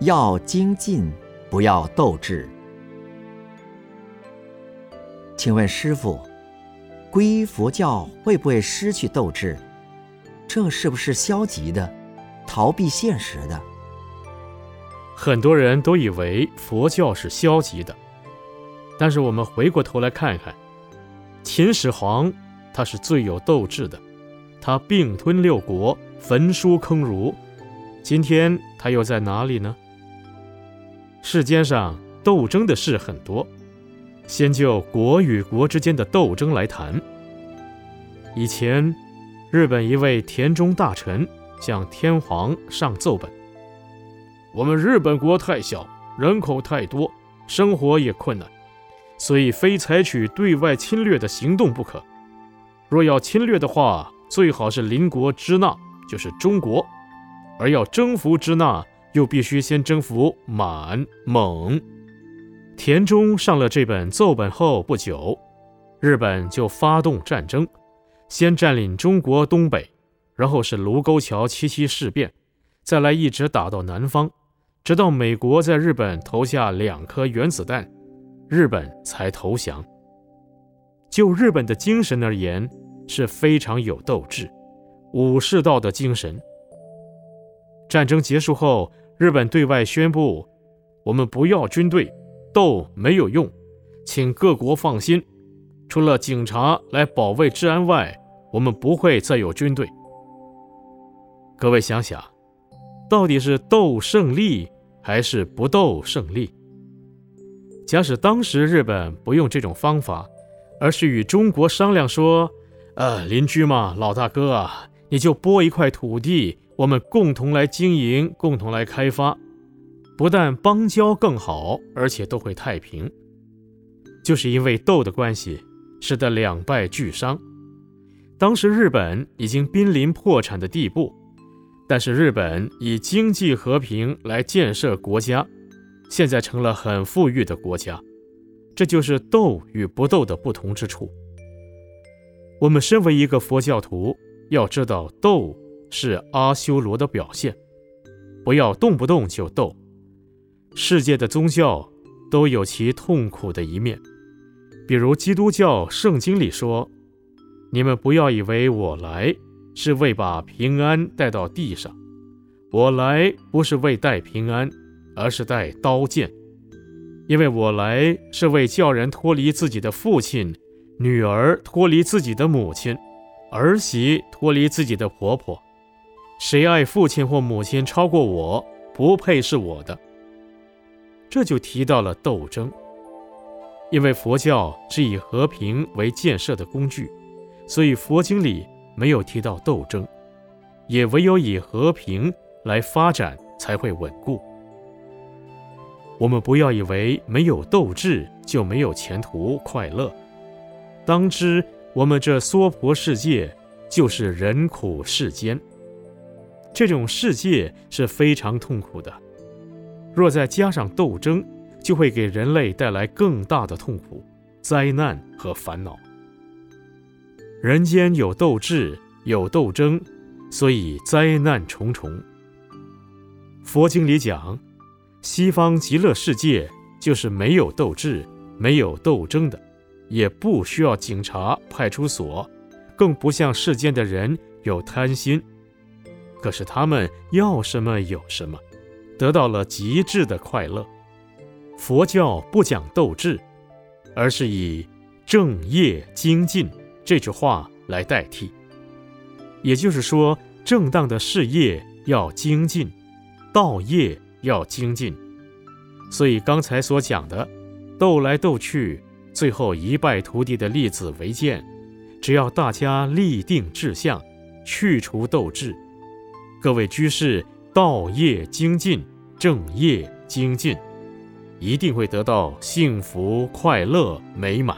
要精进，不要斗志。请问师傅，皈依佛教会不会失去斗志？这是不是消极的，逃避现实的？很多人都以为佛教是消极的，但是我们回过头来看看，秦始皇他是最有斗志的，他并吞六国，焚书坑儒。今天他又在哪里呢？世间上斗争的事很多，先就国与国之间的斗争来谈。以前，日本一位田中大臣向天皇上奏本：我们日本国太小，人口太多，生活也困难，所以非采取对外侵略的行动不可。若要侵略的话，最好是邻国支那，就是中国；而要征服支那。又必须先征服满蒙。田中上了这本奏本后不久，日本就发动战争，先占领中国东北，然后是卢沟桥七七事变，再来一直打到南方，直到美国在日本投下两颗原子弹，日本才投降。就日本的精神而言，是非常有斗志、武士道的精神。战争结束后。日本对外宣布：“我们不要军队，斗没有用，请各国放心。除了警察来保卫治安外，我们不会再有军队。”各位想想，到底是斗胜利还是不斗胜利？假使当时日本不用这种方法，而是与中国商量说：“呃，邻居嘛，老大哥啊，你就拨一块土地。”我们共同来经营，共同来开发，不但邦交更好，而且都会太平。就是因为斗的关系，使得两败俱伤。当时日本已经濒临破产的地步，但是日本以经济和平来建设国家，现在成了很富裕的国家。这就是斗与不斗的不同之处。我们身为一个佛教徒，要知道斗。是阿修罗的表现，不要动不动就斗。世界的宗教都有其痛苦的一面，比如基督教圣经里说：“你们不要以为我来是为把平安带到地上，我来不是为带平安，而是带刀剑，因为我来是为叫人脱离自己的父亲，女儿脱离自己的母亲，儿媳脱离自己的婆婆。”谁爱父亲或母亲超过我，不配是我的。这就提到了斗争，因为佛教是以和平为建设的工具，所以佛经里没有提到斗争，也唯有以和平来发展才会稳固。我们不要以为没有斗志就没有前途快乐，当知我们这娑婆世界就是人苦世间。这种世界是非常痛苦的，若再加上斗争，就会给人类带来更大的痛苦、灾难和烦恼。人间有斗志，有斗争，所以灾难重重。佛经里讲，西方极乐世界就是没有斗志、没有斗争的，也不需要警察、派出所，更不像世间的人有贪心。可是他们要什么有什么，得到了极致的快乐。佛教不讲斗志，而是以正业精进这句话来代替。也就是说，正当的事业要精进，道业要精进。所以刚才所讲的斗来斗去，最后一败涂地的例子为鉴。只要大家立定志向，去除斗志。各位居士，道业精进，正业精进，一定会得到幸福、快乐、美满。